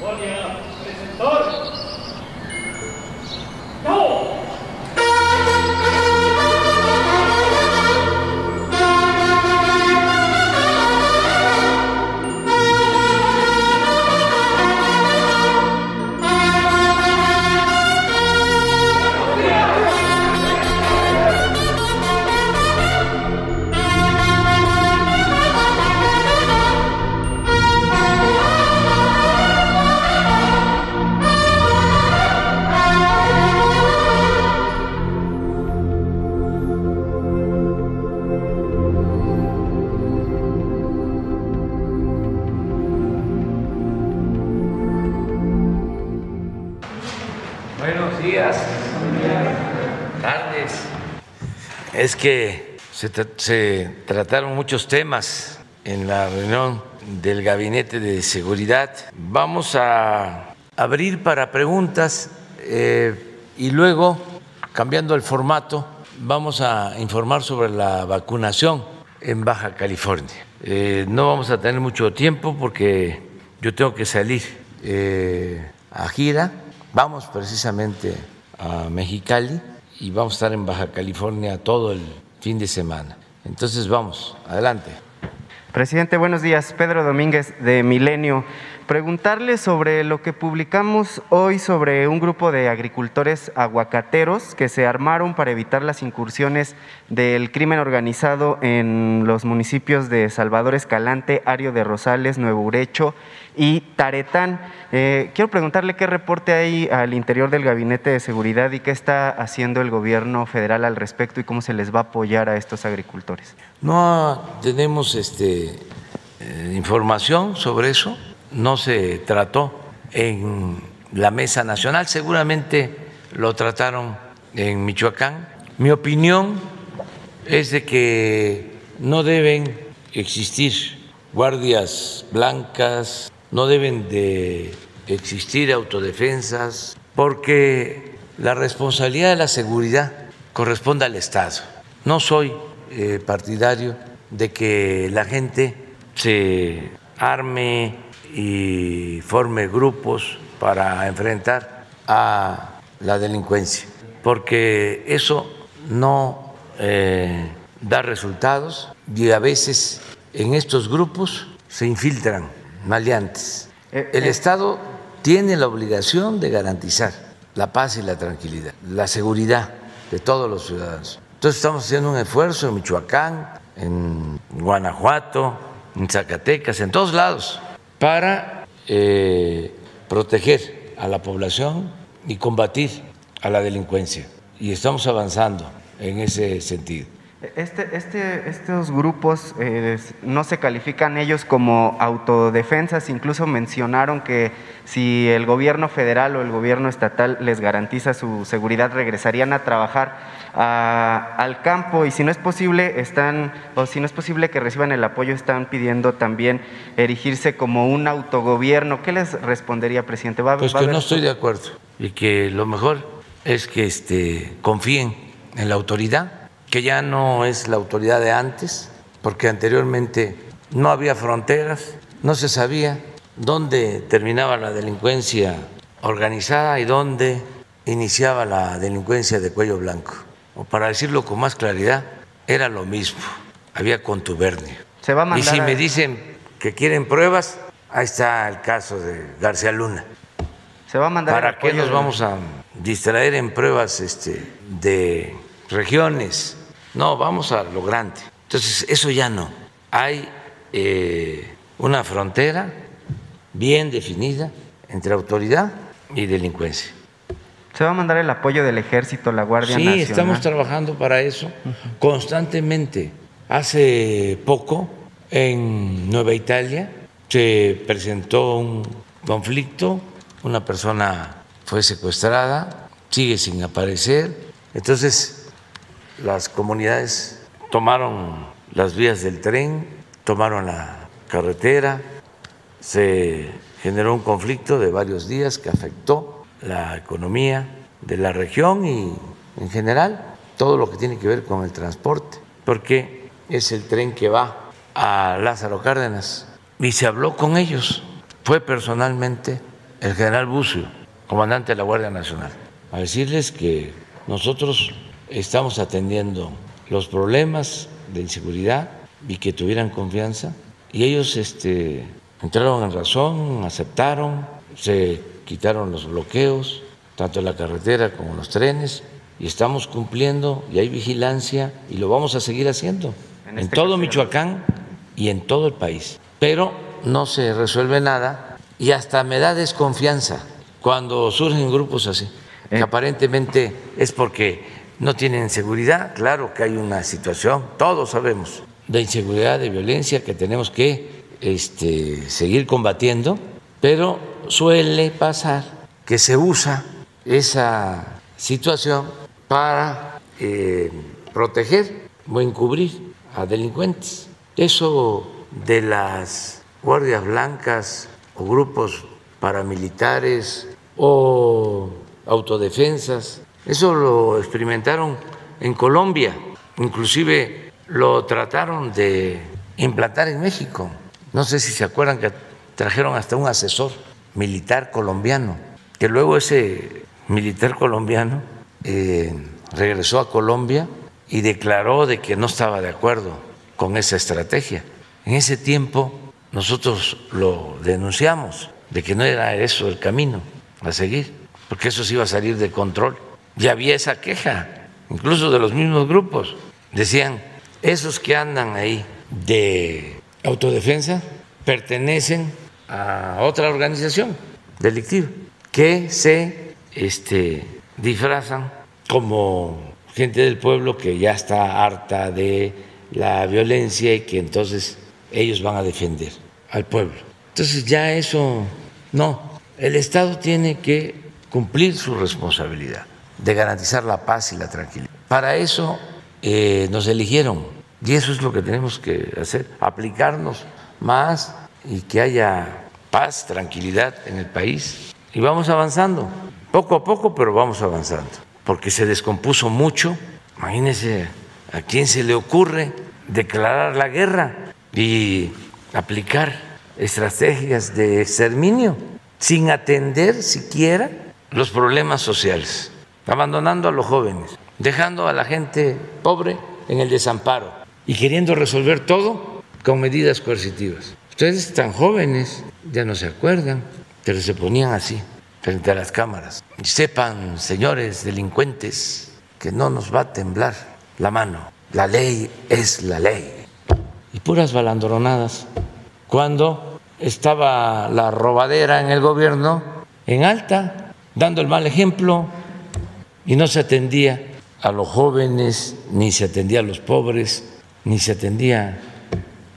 Buenos se, tra- se trataron muchos temas en la reunión del Gabinete de Seguridad. Vamos a abrir para preguntas eh, y luego, cambiando el formato, vamos a informar sobre la vacunación en Baja California. Eh, no vamos a tener mucho tiempo porque yo tengo que salir eh, a gira. Vamos precisamente a Mexicali y vamos a estar en Baja California todo el fin de semana. Entonces vamos, adelante. Presidente, buenos días. Pedro Domínguez de Milenio. Preguntarle sobre lo que publicamos hoy sobre un grupo de agricultores aguacateros que se armaron para evitar las incursiones del crimen organizado en los municipios de Salvador Escalante, Ario de Rosales, Nuevo Urecho y Taretán. Eh, quiero preguntarle qué reporte hay al interior del Gabinete de Seguridad y qué está haciendo el gobierno federal al respecto y cómo se les va a apoyar a estos agricultores. No tenemos este, eh, información sobre eso, no se trató en la mesa nacional, seguramente lo trataron en Michoacán. Mi opinión es de que no deben existir guardias blancas, no deben de existir autodefensas, porque la responsabilidad de la seguridad corresponde al Estado. No soy eh, partidario de que la gente se arme y forme grupos para enfrentar a la delincuencia, porque eso no eh, da resultados y a veces en estos grupos se infiltran maleantes. Eh, El eh. Estado tiene la obligación de garantizar la paz y la tranquilidad, la seguridad de todos los ciudadanos. Entonces estamos haciendo un esfuerzo en Michoacán, en Guanajuato, en Zacatecas, en todos lados, para eh, proteger a la población y combatir a la delincuencia. Y estamos avanzando en ese sentido. Este, este, estos grupos eh, no se califican ellos como autodefensas, incluso mencionaron que si el gobierno federal o el gobierno estatal les garantiza su seguridad, regresarían a trabajar a- al campo y si no es posible, están, o si no es posible que reciban el apoyo, están pidiendo también erigirse como un autogobierno. ¿Qué les respondería, presidente? ¿Va, Pues va que no estoy de acuerdo y que lo mejor es que este, confíen en la autoridad, que ya no es la autoridad de antes, porque anteriormente no había fronteras, no se sabía dónde terminaba la delincuencia organizada y dónde iniciaba la delincuencia de cuello blanco. O para decirlo con más claridad, era lo mismo, había contubernio. Se va a Y mandar si a- me dicen que quieren pruebas, ahí está el caso de García Luna. se va a mandar ¿Para qué nos de- vamos a distraer en pruebas este, de regiones? No, vamos a lo grande. Entonces, eso ya no. Hay eh, una frontera bien definida entre autoridad y delincuencia. Se va a mandar el apoyo del ejército, la Guardia Sí, Nacional. estamos trabajando para eso constantemente. Hace poco, en Nueva Italia, se presentó un conflicto, una persona fue secuestrada, sigue sin aparecer. Entonces, las comunidades tomaron las vías del tren, tomaron la carretera, se generó un conflicto de varios días que afectó la economía de la región y en general todo lo que tiene que ver con el transporte, porque es el tren que va a Lázaro Cárdenas y se habló con ellos, fue personalmente el general Bucio, comandante de la Guardia Nacional, a decirles que nosotros estamos atendiendo los problemas de inseguridad y que tuvieran confianza. Y ellos este, entraron en razón, aceptaron, se quitaron los bloqueos, tanto en la carretera como en los trenes, y estamos cumpliendo y hay vigilancia y lo vamos a seguir haciendo en, este todo Michoacán y en todo el país. Pero no se resuelve nada y hasta me da desconfianza cuando surgen grupos así, que eh. aparentemente es porque no tienen seguridad. Claro que hay una situación, todos sabemos, de inseguridad, de violencia que tenemos que este, seguir combatiendo, pero suele pasar que se usa esa situación para eh, proteger o encubrir a delincuentes. Eso de las guardias blancas o grupos paramilitares o autodefensas, eso lo experimentaron en Colombia, inclusive lo trataron de implantar en México. No sé si se acuerdan que trajeron hasta un asesor militar colombiano, que luego ese militar colombiano eh, regresó a Colombia y declaró de que no estaba de acuerdo con esa estrategia. En ese tiempo nosotros lo denunciamos, de que no era eso el camino a seguir, porque eso se iba a salir de control. Ya había esa queja, incluso de los mismos grupos. Decían, esos que andan ahí de autodefensa pertenecen otra organización delictiva que se este, disfrazan como gente del pueblo que ya está harta de la violencia y que entonces ellos van a defender al pueblo. Entonces ya eso no, el Estado tiene que cumplir su responsabilidad de garantizar la paz y la tranquilidad. Para eso eh, nos eligieron y eso es lo que tenemos que hacer, aplicarnos más y que haya paz, tranquilidad en el país. Y vamos avanzando, poco a poco, pero vamos avanzando, porque se descompuso mucho. Imagínense a quién se le ocurre declarar la guerra y aplicar estrategias de exterminio sin atender siquiera los problemas sociales, abandonando a los jóvenes, dejando a la gente pobre en el desamparo y queriendo resolver todo con medidas coercitivas. Ustedes tan jóvenes, ya no se acuerdan, pero se ponían así frente a las cámaras. Y sepan, señores delincuentes, que no nos va a temblar la mano. La ley es la ley. Y puras balandronadas. Cuando estaba la robadera en el gobierno, en alta, dando el mal ejemplo, y no se atendía a los jóvenes, ni se atendía a los pobres, ni se atendía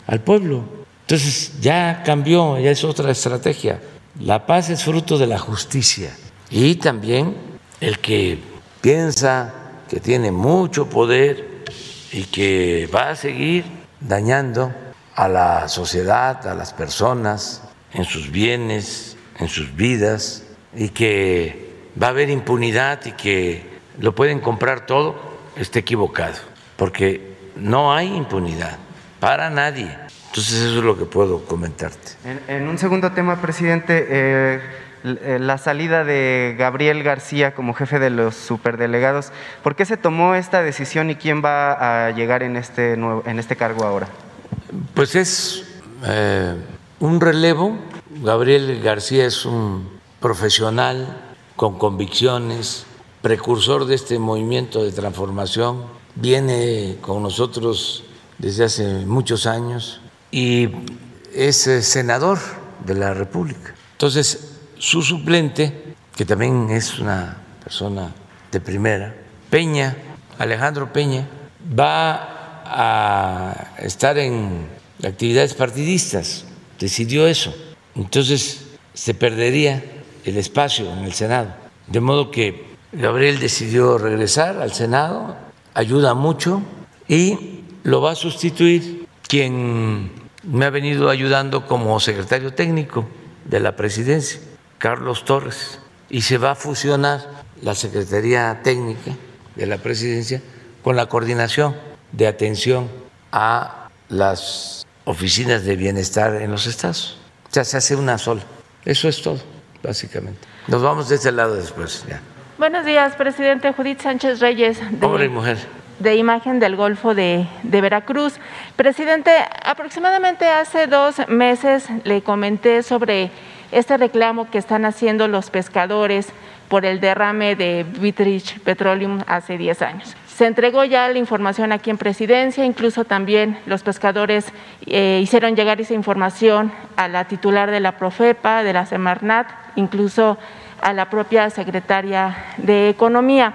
al pueblo. Entonces ya cambió, ya es otra estrategia. La paz es fruto de la justicia y también el que piensa que tiene mucho poder y que va a seguir dañando a la sociedad, a las personas, en sus bienes, en sus vidas, y que va a haber impunidad y que lo pueden comprar todo, está equivocado, porque no hay impunidad para nadie. Entonces eso es lo que puedo comentarte. En, un segundo tema, presidente, eh, eh, la salida de Gabriel García como jefe de los superdelegados, ¿por qué se tomó esta decisión y quién va a llegar en este, en este cargo ahora? Pues es eh, un relevo. Gabriel García es un profesional con convicciones, precursor de este movimiento de transformación, viene con nosotros desde hace muchos años y es eh, senador de la República. Entonces, su suplente, que también es una persona de primera, Peña, Alejandro Peña, va a estar en actividades partidistas, decidió eso. Entonces, se perdería el espacio en el Senado. De modo que Gabriel decidió regresar al Senado, ayuda mucho y lo va a sustituir quien me ha venido ayudando como secretario técnico de la presidencia, Carlos Torres, y se va a fusionar la Secretaría Técnica de la Presidencia con la coordinación de atención a las oficinas de bienestar en los estados. Ya se hace una sola. Eso es todo básicamente. Nos vamos de este lado después. Ya. Buenos días, presidente Judith Sánchez Reyes. De, Hombre y mujer. De imagen del Golfo de, Veracruz. Presidente, aproximadamente hace dos meses le comenté sobre este reclamo que están haciendo los pescadores por el derrame de Vitrich Petroleum hace 10 años. Se entregó ya la información aquí en presidencia, incluso también los pescadores eh, hicieron llegar esa información a la titular de la Profepa, de la Semarnat, incluso a la propia secretaria de Economía.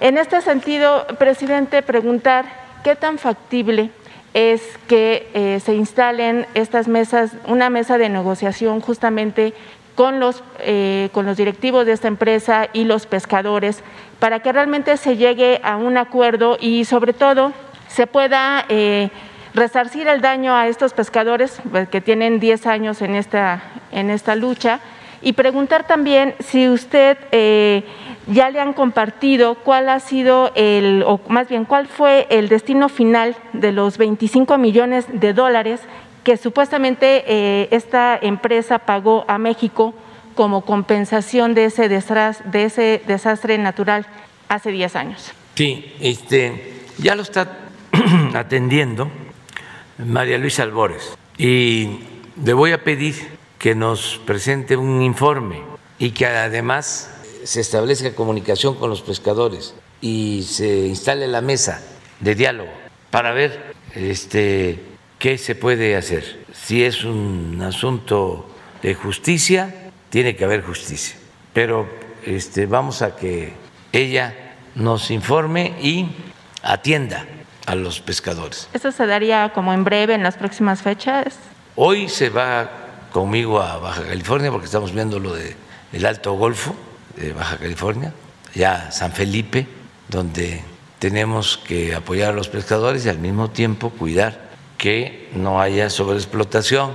En este sentido, presidente, preguntar qué tan factible es que eh, se instalen estas mesas, una mesa de negociación justamente con los, eh, con los directivos de esta empresa y los pescadores para que realmente se llegue a un acuerdo y sobre todo se pueda eh, resarcir el daño a estos pescadores pues, que tienen 10 años en esta, en esta lucha y preguntar también si usted eh, ya le han compartido cuál ha sido el, o más bien cuál fue el destino final de los 25 millones de dólares que supuestamente eh, esta empresa pagó a México como compensación de ese, desastre, de ese desastre natural hace 10 años. Sí, este, ya lo está atendiendo María Luisa Albores y le voy a pedir que nos presente un informe y que además se establezca comunicación con los pescadores y se instale la mesa de diálogo para ver este, ¿qué se puede hacer? Si es un asunto de justicia, tiene que haber justicia. Pero este, vamos a que ella nos informe y atienda a los pescadores. ¿Eso se daría como en breve, en las próximas fechas? Hoy se va conmigo a Baja California porque estamos viendo lo del Alto Golfo de Baja California, ya San Felipe, donde tenemos que apoyar a los pescadores y al mismo tiempo cuidar que no haya sobreexplotación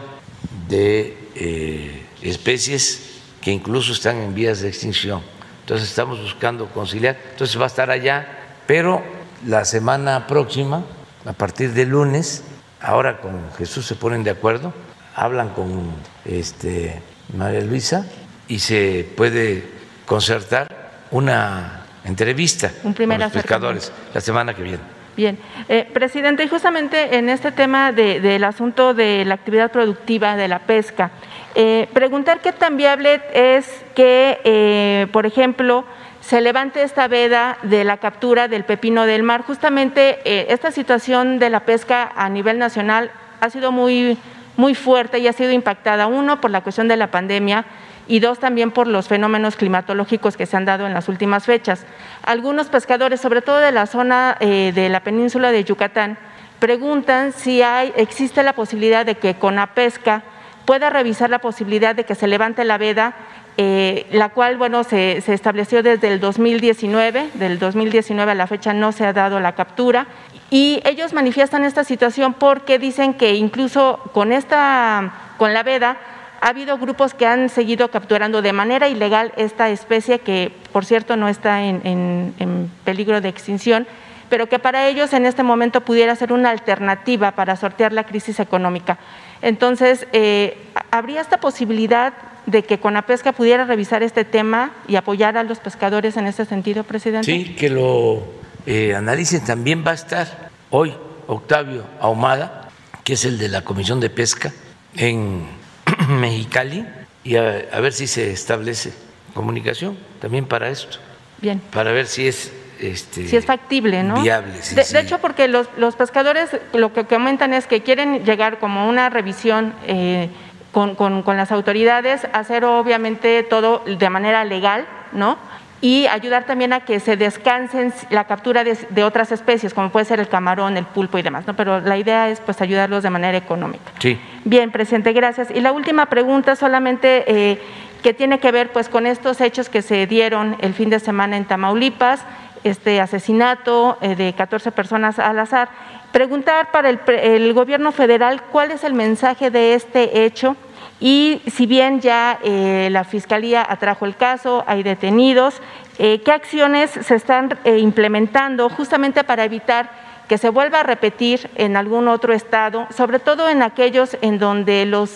de eh, especies que incluso están en vías de extinción. Entonces estamos buscando conciliar. Entonces va a estar allá, pero la semana próxima, a partir de lunes, ahora con Jesús se ponen de acuerdo, hablan con este, María Luisa y se puede concertar una entrevista con los pescadores la semana que viene. Bien, eh, presidente, y justamente en este tema del asunto de la actividad productiva de la pesca, eh, preguntar qué tan viable es que, eh, por ejemplo, se levante esta veda de la captura del pepino del mar. Justamente esta situación de la pesca a nivel nacional ha sido muy, muy fuerte y ha sido impactada, uno, por la cuestión de la pandemia, y dos, también por los fenómenos climatológicos que se han dado en las últimas fechas. Algunos pescadores, sobre todo de la zona eh, de la península de Yucatán, preguntan si existe la posibilidad de que con la pesca pueda revisar la posibilidad de que se levante la veda, eh, la cual bueno, se, se, estableció desde el 2019, del 2019 a la fecha no se ha dado la captura, y ellos manifiestan esta situación porque dicen que incluso con, esta, con la veda ha habido grupos que han seguido capturando de manera ilegal esta especie que, por cierto, no está en, peligro de extinción, pero que para ellos en este momento pudiera ser una alternativa para sortear la crisis económica. Entonces, eh, ¿habría esta posibilidad de que Conapesca pudiera revisar este tema y apoyar a los pescadores en ese sentido, presidente? Sí, que lo eh, analicen. También va a estar hoy Octavio Ahumada, que es el de la Comisión de Pesca, en Mexicali y a, ver si se establece comunicación también para esto. Bien. Para ver si es este, si es factible, ¿no? Viable, de, hecho, porque los, los, pescadores lo que comentan es que quieren llegar como una revisión eh, con, con, con, las autoridades, hacer obviamente todo de manera legal, ¿no? Y ayudar también a que se descansen la captura de, otras especies, como puede ser el camarón, el pulpo y demás, ¿no? Pero la idea es pues ayudarlos de manera económica. Sí. Bien, presidente, gracias. Y la última pregunta solamente eh, que tiene que ver pues con estos hechos que se dieron el fin de semana en Tamaulipas, este asesinato eh, de 14 personas al azar. Preguntar para el, el gobierno federal cuál es el mensaje de este hecho y si bien ya eh, la Fiscalía atrajo el caso, hay detenidos, eh, ¿qué acciones se están eh, implementando justamente para evitar que se vuelva a repetir en algún otro estado, sobre todo en aquellos en donde los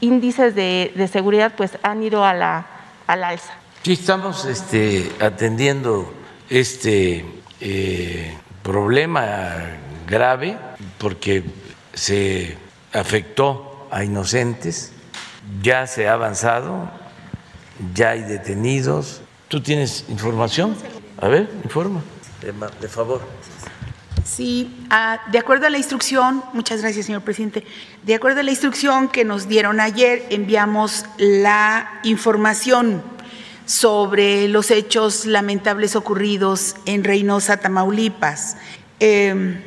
índices de, seguridad pues han ido a la, al alza. Sí, estamos este, atendiendo este problema grave porque se afectó a inocentes, ya se ha avanzado, ya hay detenidos. ¿Tú tienes información? A ver, informa, de, favor. Sí, ah, de acuerdo a la instrucción, muchas gracias, señor presidente. De acuerdo a la instrucción que nos dieron ayer, enviamos la información sobre los hechos lamentables ocurridos en Reynosa, Tamaulipas. Em,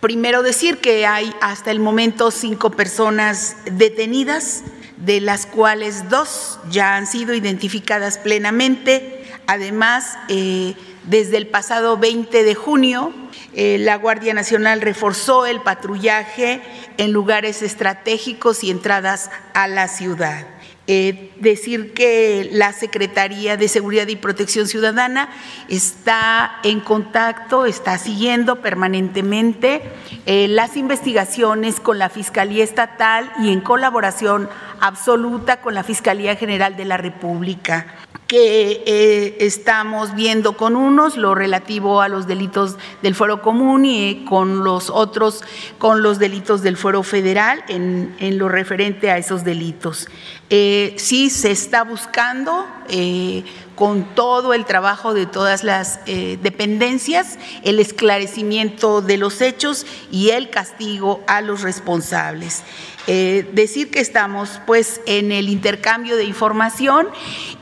primero decir que hay hasta el momento cinco personas detenidas, de las cuales dos ya han sido identificadas plenamente. Además, eh, desde el pasado 20 de junio, eh, la Guardia Nacional reforzó el patrullaje en lugares estratégicos y entradas a la ciudad. Eh, decir que la Secretaría de Seguridad y Protección Ciudadana está en contacto, está siguiendo permanentemente eh, las investigaciones con la Fiscalía Estatal y en colaboración absoluta con la Fiscalía General de la República que eh, estamos viendo con unos lo relativo a los delitos del fuero común y con los otros con los delitos del fuero federal en, lo referente a esos delitos. Eh, sí se está buscando eh, con todo el trabajo de todas las dependencias el esclarecimiento de los hechos y el castigo a los responsables. Eh, decir que estamos pues en el intercambio de información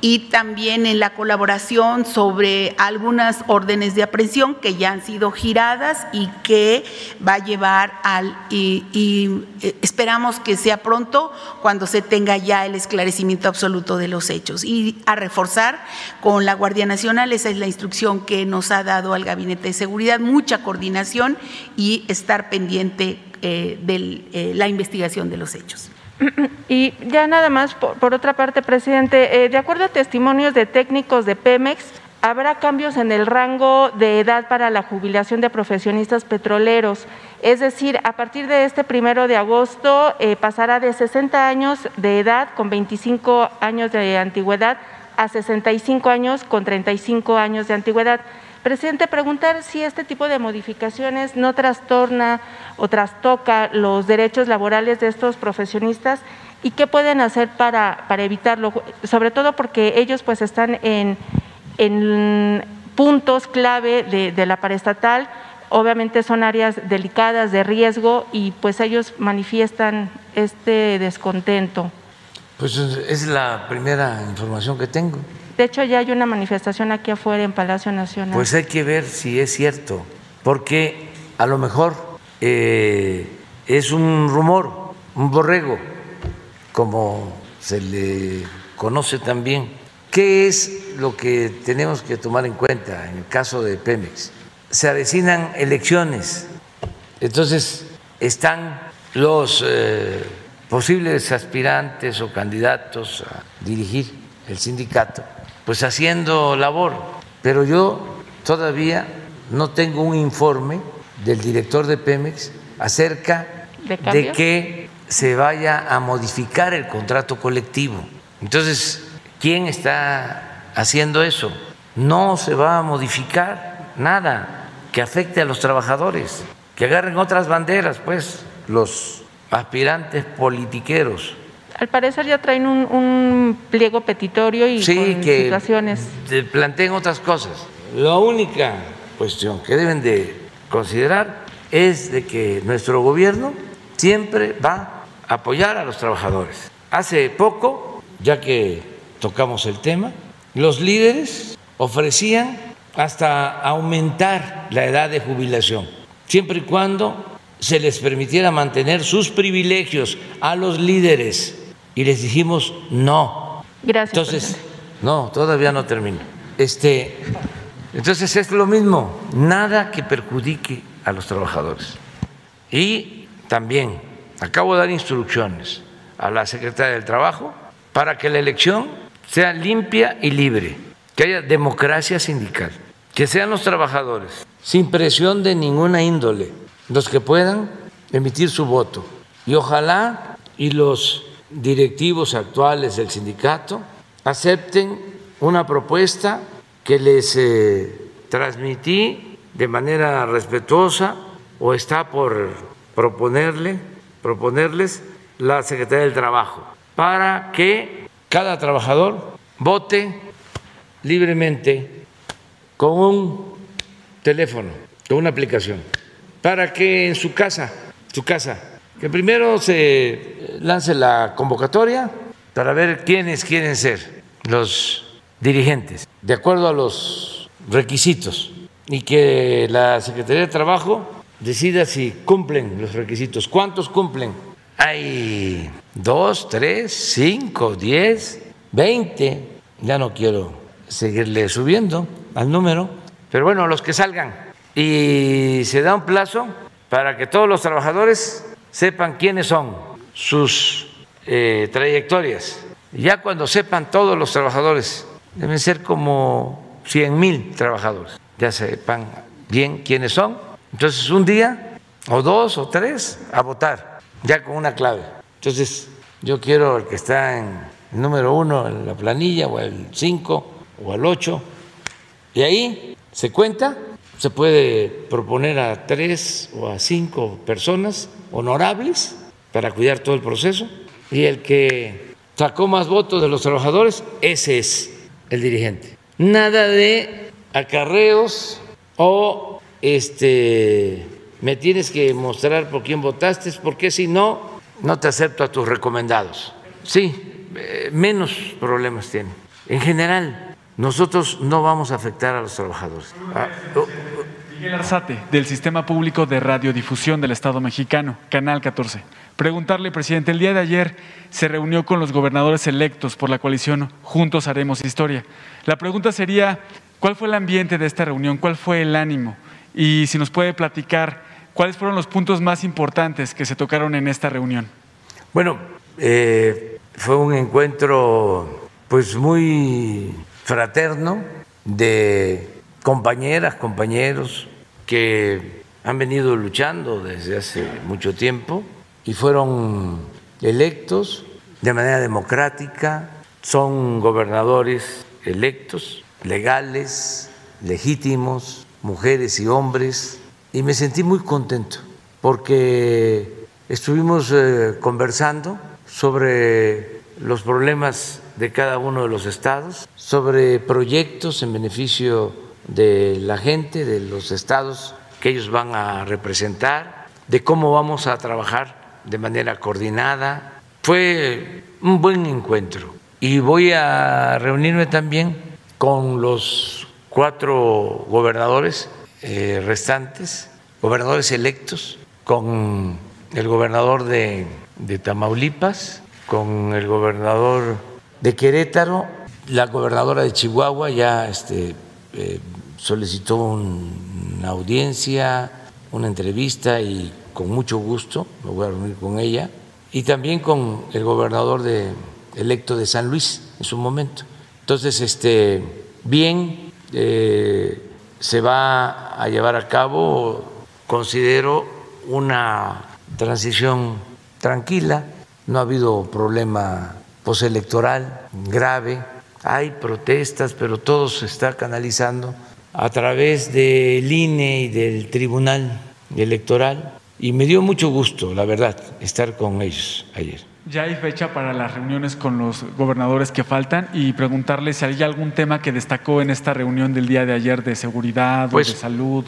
y también en la colaboración sobre algunas órdenes de aprehensión que ya han sido giradas y que va a llevar al y, eh, esperamos que sea pronto cuando se tenga ya el esclarecimiento absoluto de los hechos. Y a reforzar con la Guardia Nacional esa es la instrucción que nos ha dado al Gabinete de Seguridad mucha coordinación y estar pendiente eh, de eh, la investigación de los hechos. Y ya nada más, por, otra parte, presidente, eh, de acuerdo a testimonios de técnicos de Pemex, habrá cambios en el rango de edad para la jubilación de profesionistas petroleros. Es decir, a partir de este primero de agosto pasará de 60 años de edad con 25 años de antigüedad a 65 años con 35 años de antigüedad. Presidente, preguntar si este tipo de modificaciones no trastorna o trastoca los derechos laborales de estos profesionistas y qué pueden hacer para, para evitarlo, sobre todo porque ellos pues están en, en puntos clave de, la paraestatal, obviamente son áreas delicadas de riesgo y pues ellos manifiestan este descontento. Pues es la primera información que tengo. De hecho, ya hay una manifestación aquí afuera en Palacio Nacional. Pues hay que ver si es cierto, porque a lo mejor eh, es un rumor, un borrego, como se le conoce también. ¿Qué es lo que tenemos que tomar en cuenta en el caso de Pemex? Se avecinan elecciones, entonces están los eh, posibles aspirantes o candidatos a dirigir el sindicato pues haciendo labor, pero yo todavía no tengo un informe del director de Pemex acerca ¿De, que se vaya a modificar el contrato colectivo. Entonces, ¿quién está haciendo eso? No se va a modificar nada que afecte a los trabajadores, que agarren otras banderas, pues, los aspirantes politiqueros al parecer ya traen un, pliego petitorio y sí, que situaciones. planteen otras cosas. La única cuestión que deben de considerar es de que nuestro gobierno siempre va a apoyar a los trabajadores. Hace poco, ya que tocamos el tema, los líderes ofrecían hasta aumentar la edad de jubilación, siempre y cuando se les permitiera mantener sus privilegios a los líderes y les dijimos no. Gracias. Entonces, no, todavía no termino. Este, entonces es lo mismo, nada que perjudique a los trabajadores. Y también acabo de dar instrucciones a la secretaria del Trabajo para que la elección sea limpia y libre, que haya democracia sindical, que sean los trabajadores, sin presión de ninguna índole, los que puedan emitir su voto. Y ojalá y los directivos actuales del sindicato acepten una propuesta que les eh, transmití de manera respetuosa o está por proponerle, proponerles la Secretaría del Trabajo para que cada trabajador vote libremente con un teléfono, con una aplicación, para que en su casa, su casa, que primero se lance la convocatoria para ver quiénes quieren ser los dirigentes, de acuerdo a los requisitos, y que la Secretaría de Trabajo decida si cumplen los requisitos. ¿Cuántos cumplen? Hay dos, tres, cinco, diez, veinte. Ya no quiero seguirle subiendo al número, pero bueno, los que salgan. Y se da un plazo para que todos los trabajadores sepan quiénes son, sus eh, trayectorias. Ya cuando sepan todos los trabajadores, deben ser como 100 mil trabajadores, ya sepan bien quiénes son. Entonces un día, o dos, o tres, a votar, ya con una clave. Entonces yo quiero el que está en número uno en la planilla, o el cinco, o el ocho, y ahí se cuenta se puede proponer a tres o a cinco personas honorables para cuidar todo el proceso y el que sacó más votos de los trabajadores, ese es el dirigente. Nada de acarreos o este me tienes que mostrar por quién votaste, porque si no, no te acepto a tus recomendados. Sí, eh, menos problemas tiene. En general, nosotros no vamos a afectar a los trabajadores. Ah, oh, Miguel Arzate, del Sistema Público de Radiodifusión del Estado Mexicano, Canal 14. Preguntarle, presidente, el día de ayer se reunió con los gobernadores electos por la coalición Juntos Haremos Historia. La pregunta sería, ¿cuál fue el ambiente de esta reunión? ¿Cuál fue el ánimo? Y si nos puede platicar, ¿cuáles fueron los puntos más importantes que se tocaron en esta reunión? Bueno, eh, fue un encuentro pues muy fraterno de compañeras, compañeros que han venido luchando desde hace mucho tiempo y fueron electos de manera democrática, son gobernadores electos, legales, legítimos, mujeres y hombres, y me sentí muy contento porque estuvimos eh, conversando sobre los problemas de cada uno de los estados, sobre proyectos en beneficio de la gente, de los estados que ellos van a representar, de cómo vamos a trabajar de manera coordinada. Fue un buen encuentro y voy a reunirme también con los cuatro gobernadores eh, restantes, gobernadores electos, con el gobernador de, de Tamaulipas, con el gobernador de Querétaro, la gobernadora de Chihuahua ya este, eh, solicitó una audiencia, una entrevista y con mucho gusto me voy a reunir con ella y también con el gobernador electo de San Luis en su momento. Entonces, este, bien, eh, se va a llevar a cabo, considero, una transición tranquila, no ha habido problema postelectoral grave, hay protestas, pero todo se está canalizando a través del INE y del Tribunal Electoral y me dio mucho gusto, la verdad, estar con ellos ayer. Ya hay fecha para las reuniones con los gobernadores que faltan y preguntarle si hay algún tema que destacó en esta reunión del día de ayer de seguridad o pues, de salud.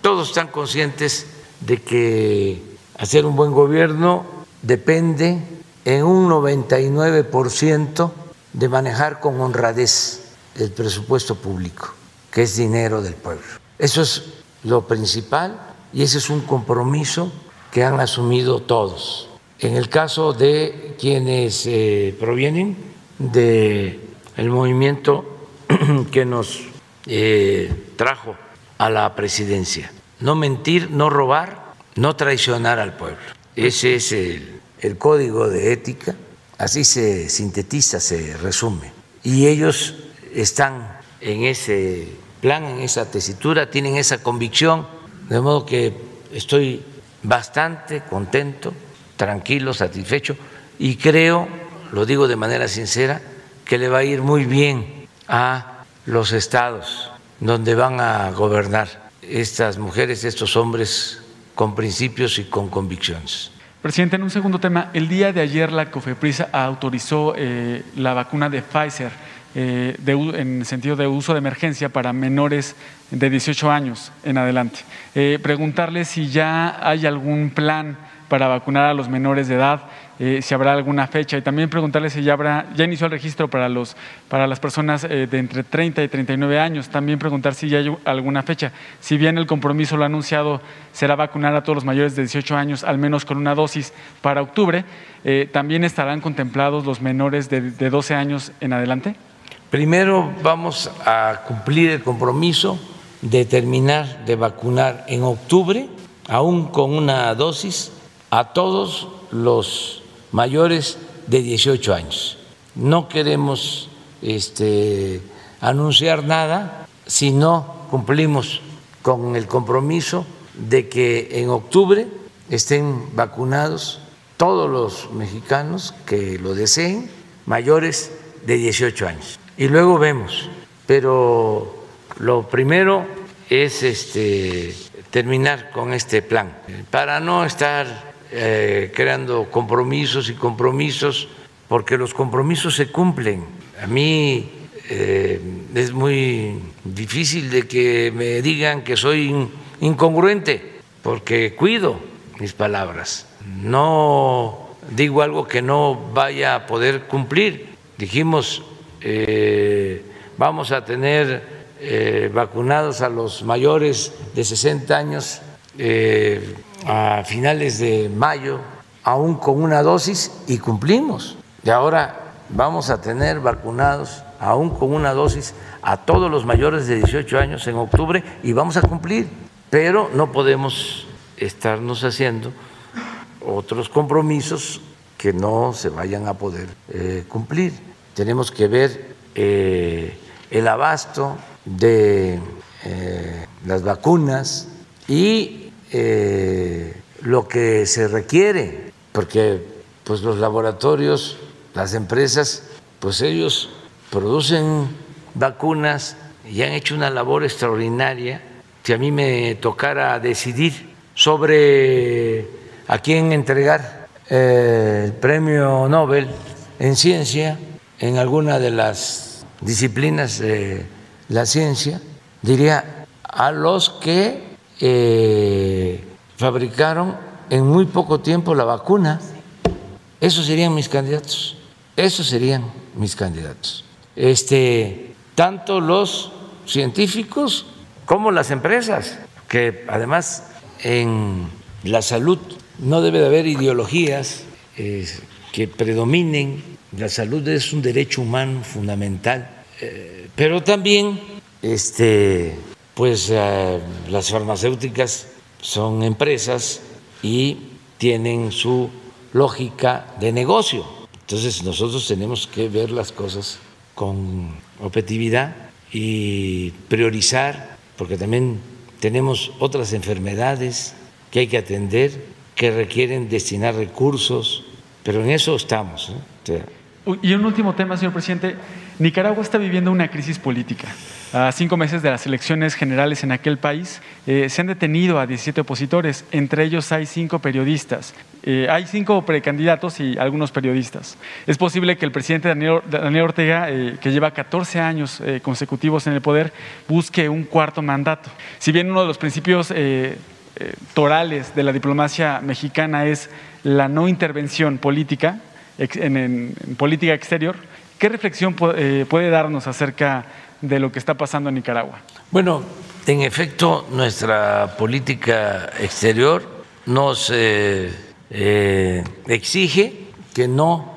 Todos están conscientes de que hacer un buen gobierno depende en un 99% de manejar con honradez el presupuesto público, que es dinero del pueblo. Eso es lo principal y ese es un compromiso que han asumido todos. En el caso de quienes eh, provienen del el movimiento que nos eh, trajo a la presidencia, no mentir, no robar, no traicionar al pueblo. Ese es el el código de ética, así se sintetiza, se resume. Y ellos están en ese plan, en esa tesitura, tienen esa convicción, de modo que estoy bastante contento, tranquilo, satisfecho y creo, lo digo de manera sincera, que le va a ir muy bien a los estados donde van a gobernar estas mujeres, estos hombres con principios y con convicciones. Presidente, en un segundo tema, el día de ayer la COFEPRIS autorizó eh, la vacuna de Pfizer eh, en sentido de uso de emergencia para menores de 18 años en adelante. Eh, preguntarle si ya hay algún plan para vacunar a los menores de edad, eh, si habrá alguna fecha y también preguntarle si ya habrá, ya inició el registro para, los, para las personas eh, de entre 30 y 39 años, también preguntar si ya hay alguna fecha. Si bien el compromiso lo ha anunciado será vacunar a todos los mayores de 18 años, al menos con una dosis para octubre, eh, ¿también estarán contemplados los menores de, de 12 años en adelante? Primero vamos a cumplir el compromiso de terminar de vacunar en octubre, aún con una dosis a todos los mayores de 18 años. No queremos este, anunciar nada si no cumplimos con el compromiso de que en octubre estén vacunados todos los mexicanos que lo deseen mayores de 18 años. Y luego vemos, pero lo primero es este, terminar con este plan para no estar eh, creando compromisos y compromisos, porque los compromisos se cumplen. A mí eh, es muy difícil de que me digan que soy incongruente, porque cuido mis palabras. No digo algo que no vaya a poder cumplir. Dijimos, eh, vamos a tener vacunados a los mayores de 60 años a finales de mayo, aún con una dosis, y cumplimos. Y ahora vamos a tener vacunados, aún con una dosis, a todos los mayores de 18 años en octubre y vamos a cumplir. Pero no podemos estarnos haciendo otros compromisos que no se vayan a poder eh, cumplir. Tenemos que ver eh, el abasto de eh, las vacunas y eh, lo que se requiere, porque pues los laboratorios, las empresas, pues ellos producen vacunas y han hecho una labor extraordinaria. Si a mí me tocara decidir sobre a quién entregar eh, el premio Nobel en ciencia, en alguna de las disciplinas de la ciencia, diría a los que eh, fabricaron en muy poco tiempo la vacuna. Esos serían mis candidatos. Esos serían mis candidatos. Este, tanto los científicos como las empresas, que además en la salud no debe de haber ideologías que predominen. La salud es un derecho humano fundamental, eh, pero también este, pues eh, las farmacéuticas son empresas y tienen su lógica de negocio. Entonces nosotros tenemos que ver las cosas con objetividad y priorizar, porque también tenemos otras enfermedades que hay que atender, que requieren destinar recursos, pero en eso estamos. y un último tema, señor presidente. Nicaragua está viviendo una crisis política. A cinco meses de las elecciones generales en aquel país, eh, se han detenido a 17 opositores, entre ellos hay cinco periodistas. Eh, hay cinco precandidatos y algunos periodistas. Es posible que el presidente Daniel, Ortega, eh, que lleva 14 años consecutivos en el poder, busque un cuarto mandato. Si bien uno de los principios torales de la diplomacia mexicana es la no intervención política en política exterior, ¿Qué reflexión eh, puede darnos acerca de lo que está pasando en Nicaragua? Bueno, en efecto, nuestra política exterior nos eh, eh, exige que no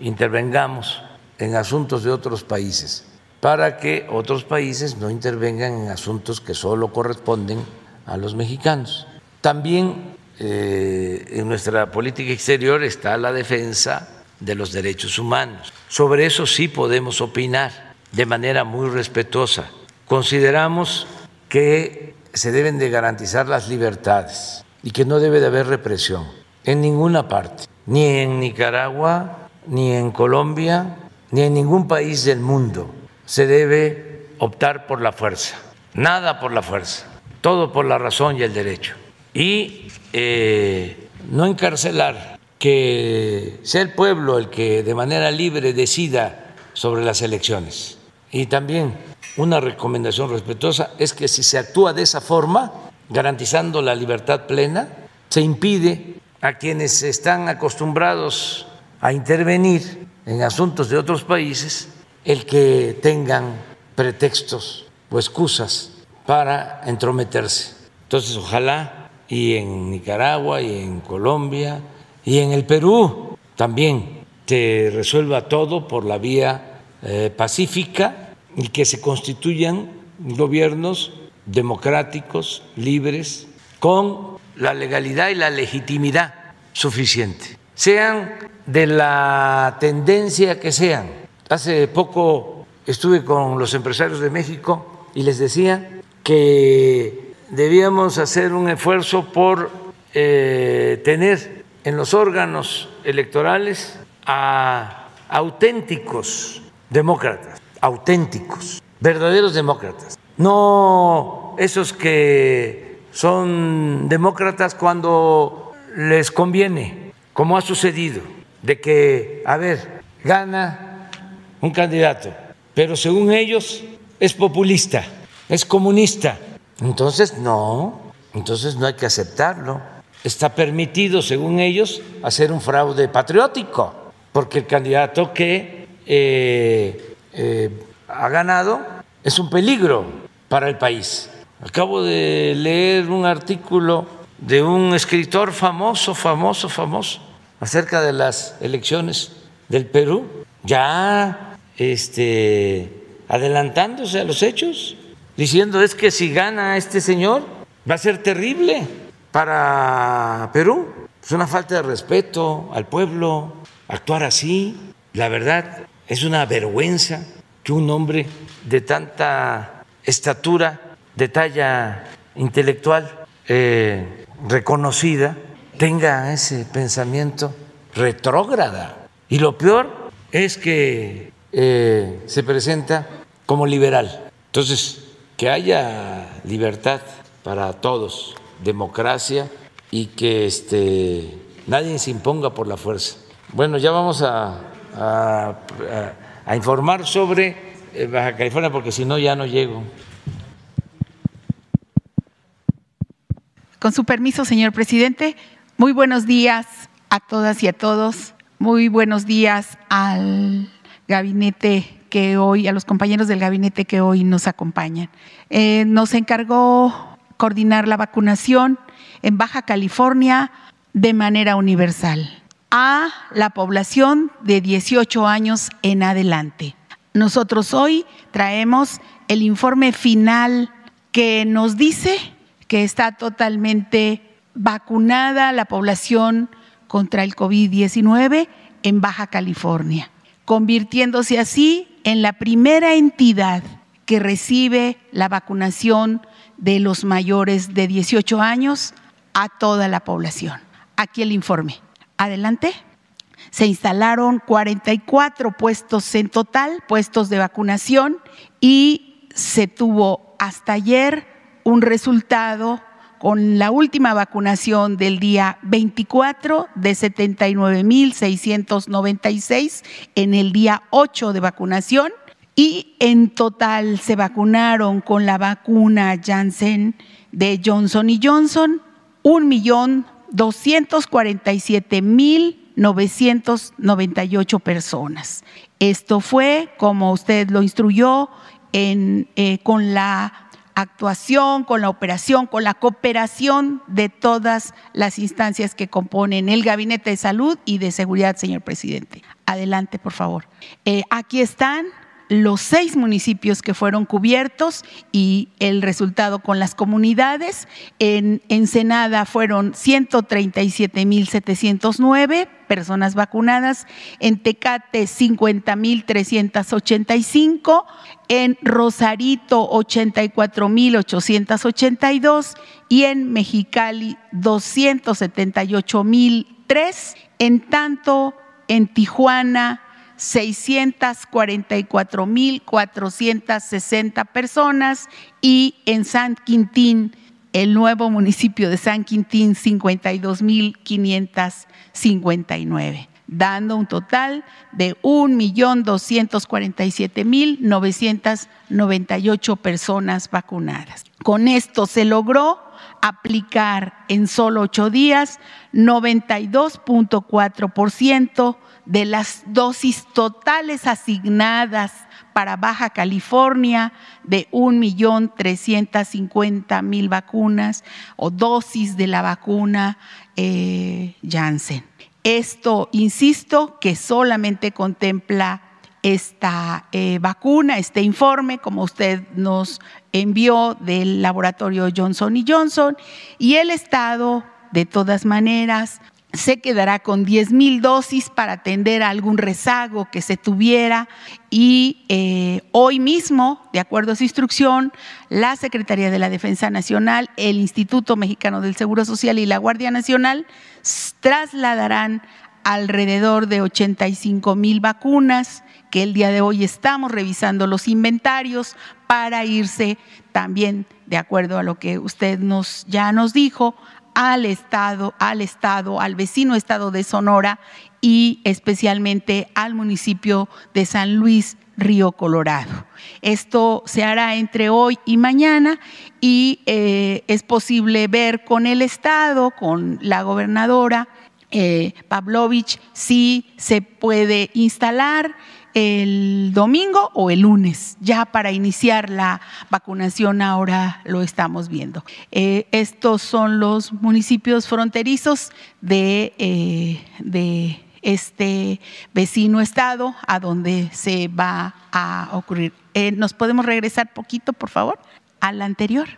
intervengamos en asuntos de otros países para que otros países no intervengan en asuntos que solo corresponden a los mexicanos. También en nuestra política exterior está la defensa de los derechos humanos. Sobre eso sí podemos opinar de manera muy respetuosa. Consideramos que se deben de garantizar las libertades y que no debe de haber represión en ninguna parte, ni en Nicaragua, ni en Colombia, ni en ningún país del mundo se debe optar por la fuerza, nada por la fuerza, todo por la razón y el derecho. Y eh, no encarcelar, que sea el pueblo el que de manera libre decida sobre las elecciones. Y también una recomendación respetuosa es que si se actúa de esa forma, garantizando la libertad plena, se impide a quienes están acostumbrados a intervenir en asuntos de otros países el que tengan pretextos o excusas para entrometerse. Entonces, ojalá y en Nicaragua y en Colombia y en el Perú también se resuelva todo por la vía eh, pacífica y que se constituyan gobiernos democráticos, libres, con la legalidad y la legitimidad suficiente, sean de la tendencia que sean. Hace poco estuve con los empresarios de México y les decía que debíamos hacer un esfuerzo por eh, tener en los órganos electorales a auténticos demócratas, auténticos, verdaderos demócratas, no esos que son demócratas cuando les conviene, como ha sucedido, de que, a ver, gana un candidato, pero según ellos es populista, es comunista. Entonces, no, entonces no hay que aceptarlo. Está permitido, según ellos, hacer un fraude patriótico, porque el candidato que eh, eh, ha ganado es un peligro para el país. Acabo de leer un artículo de un escritor famoso, famoso, famoso, acerca de las elecciones del Perú, ya este, adelantándose a los hechos, diciendo es que si gana este señor va a ser terrible para Perú. Es una falta de respeto al pueblo actuar así. La verdad es una vergüenza que un hombre de tanta estatura, de talla intelectual eh, reconocida, tenga ese pensamiento retrógrada. Y lo peor es que eh, se presenta como liberal. Entonces, que haya libertad para todos, democracia y que este, nadie se imponga por la fuerza. Bueno, ya vamos a informar sobre eh, Baja California, porque si no ya no llego. Con su permiso, señor presidente, muy buenos días a todas y a todos. Muy buenos días al gabinete que hoy, a los compañeros del gabinete que hoy nos acompañan. Eh, nos encargó coordinar la vacunación en Baja California de manera universal a la población de 18 años en adelante. Nosotros hoy traemos el informe final que nos dice que está totalmente vacunada la población contra el COVID-19 en Baja California, convirtiéndose así en la primera entidad que recibe la vacunación de los mayores de 18 años a toda la población. Aquí el informe. Adelante. Se instalaron 44 puestos en total, puestos de vacunación, y se tuvo hasta ayer un resultado con la última vacunación del día 24 de 79.696 en el día 8 de vacunación y en total se vacunaron con la vacuna Janssen de Johnson y Johnson un millón 247.998 personas. Esto fue, como usted lo instruyó, en, eh, con la actuación, con la operación, con la cooperación de todas las instancias que componen el Gabinete de Salud y de Seguridad, señor presidente. Adelante, por favor. Eh, aquí están los seis municipios que fueron cubiertos y el resultado con las comunidades. En Ensenada fueron 137.709 personas vacunadas, en Tecate 50.385, en Rosarito 84.882 y en Mexicali 278.003. En tanto, en Tijuana 644.460 personas y en San Quintín, el nuevo municipio de San Quintín, 52.559 dando un total de 1.247.998 personas vacunadas. Con esto se logró aplicar en solo ocho días 92.4% de las dosis totales asignadas para Baja California de 1.350.000 vacunas o dosis de la vacuna eh, Janssen. Esto, insisto, que solamente contempla esta eh, vacuna, este informe, como usted nos envió del laboratorio Johnson y Johnson, y el Estado, de todas maneras, se quedará con 10 mil dosis para atender a algún rezago que se tuviera y eh, hoy mismo, de acuerdo a su instrucción, la Secretaría de la Defensa Nacional, el Instituto Mexicano del Seguro Social y la Guardia Nacional trasladarán alrededor de 85 mil vacunas que el día de hoy estamos revisando los inventarios para irse también, de acuerdo a lo que usted nos, ya nos dijo, al Estado, al Estado, al vecino Estado de Sonora y especialmente al municipio de San Luis Río Colorado. Esto se hará entre hoy y mañana y eh, es posible ver con el Estado, con la gobernadora eh, Pavlovich, si se puede instalar el domingo o el lunes, ya para iniciar la vacunación ahora lo estamos viendo. Eh, estos son los municipios fronterizos de, eh, de este vecino estado a donde se va a ocurrir. Eh, ¿Nos podemos regresar poquito, por favor, al anterior?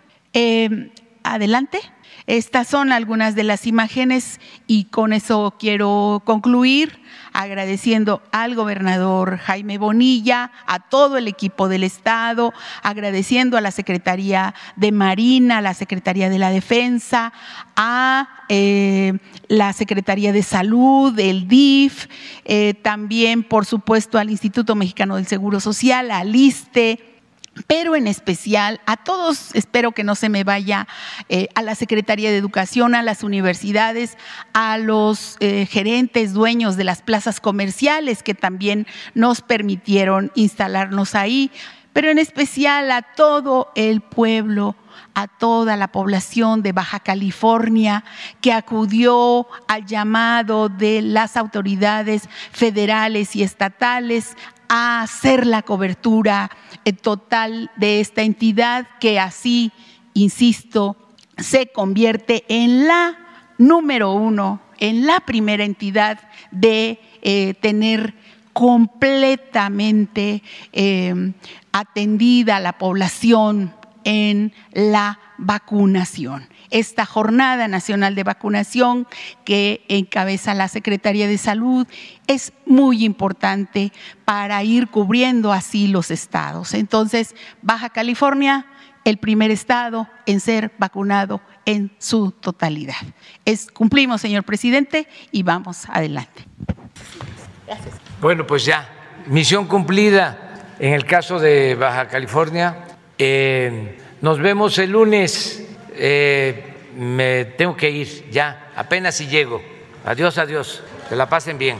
adelante. Estas son algunas de las imágenes y con eso quiero concluir agradeciendo al gobernador Jaime Bonilla, a todo el equipo del Estado, agradeciendo a la Secretaría de Marina, a la Secretaría de la Defensa, a eh, la Secretaría de Salud, el DIF, eh, también, por supuesto, al Instituto Mexicano del Seguro Social, al ISTE pero en especial a todos, espero que no se me vaya, eh, a la Secretaría de Educación, a las universidades, a los eh, gerentes, dueños de las plazas comerciales que también nos permitieron instalarnos ahí, pero en especial a todo el pueblo a toda la población de Baja California que acudió al llamado de las autoridades federales y estatales a hacer la cobertura eh, total de esta entidad que así, insisto, se convierte en la número uno, en la primera entidad de eh, tener completamente eh, atendida la población en la vacunación esta Jornada Nacional de Vacunación que encabeza la Secretaría de Salud es muy importante para ir cubriendo así los estados. Entonces, Baja California, el primer estado en ser vacunado en su totalidad. Es, cumplimos, señor presidente, y vamos adelante. Gracias. Bueno, pues ya, misión cumplida en el caso de Baja California. Eh, nos vemos el lunes eh, me tengo que ir ya, apenas si llego. Adiós, adiós. Que la pasen bien.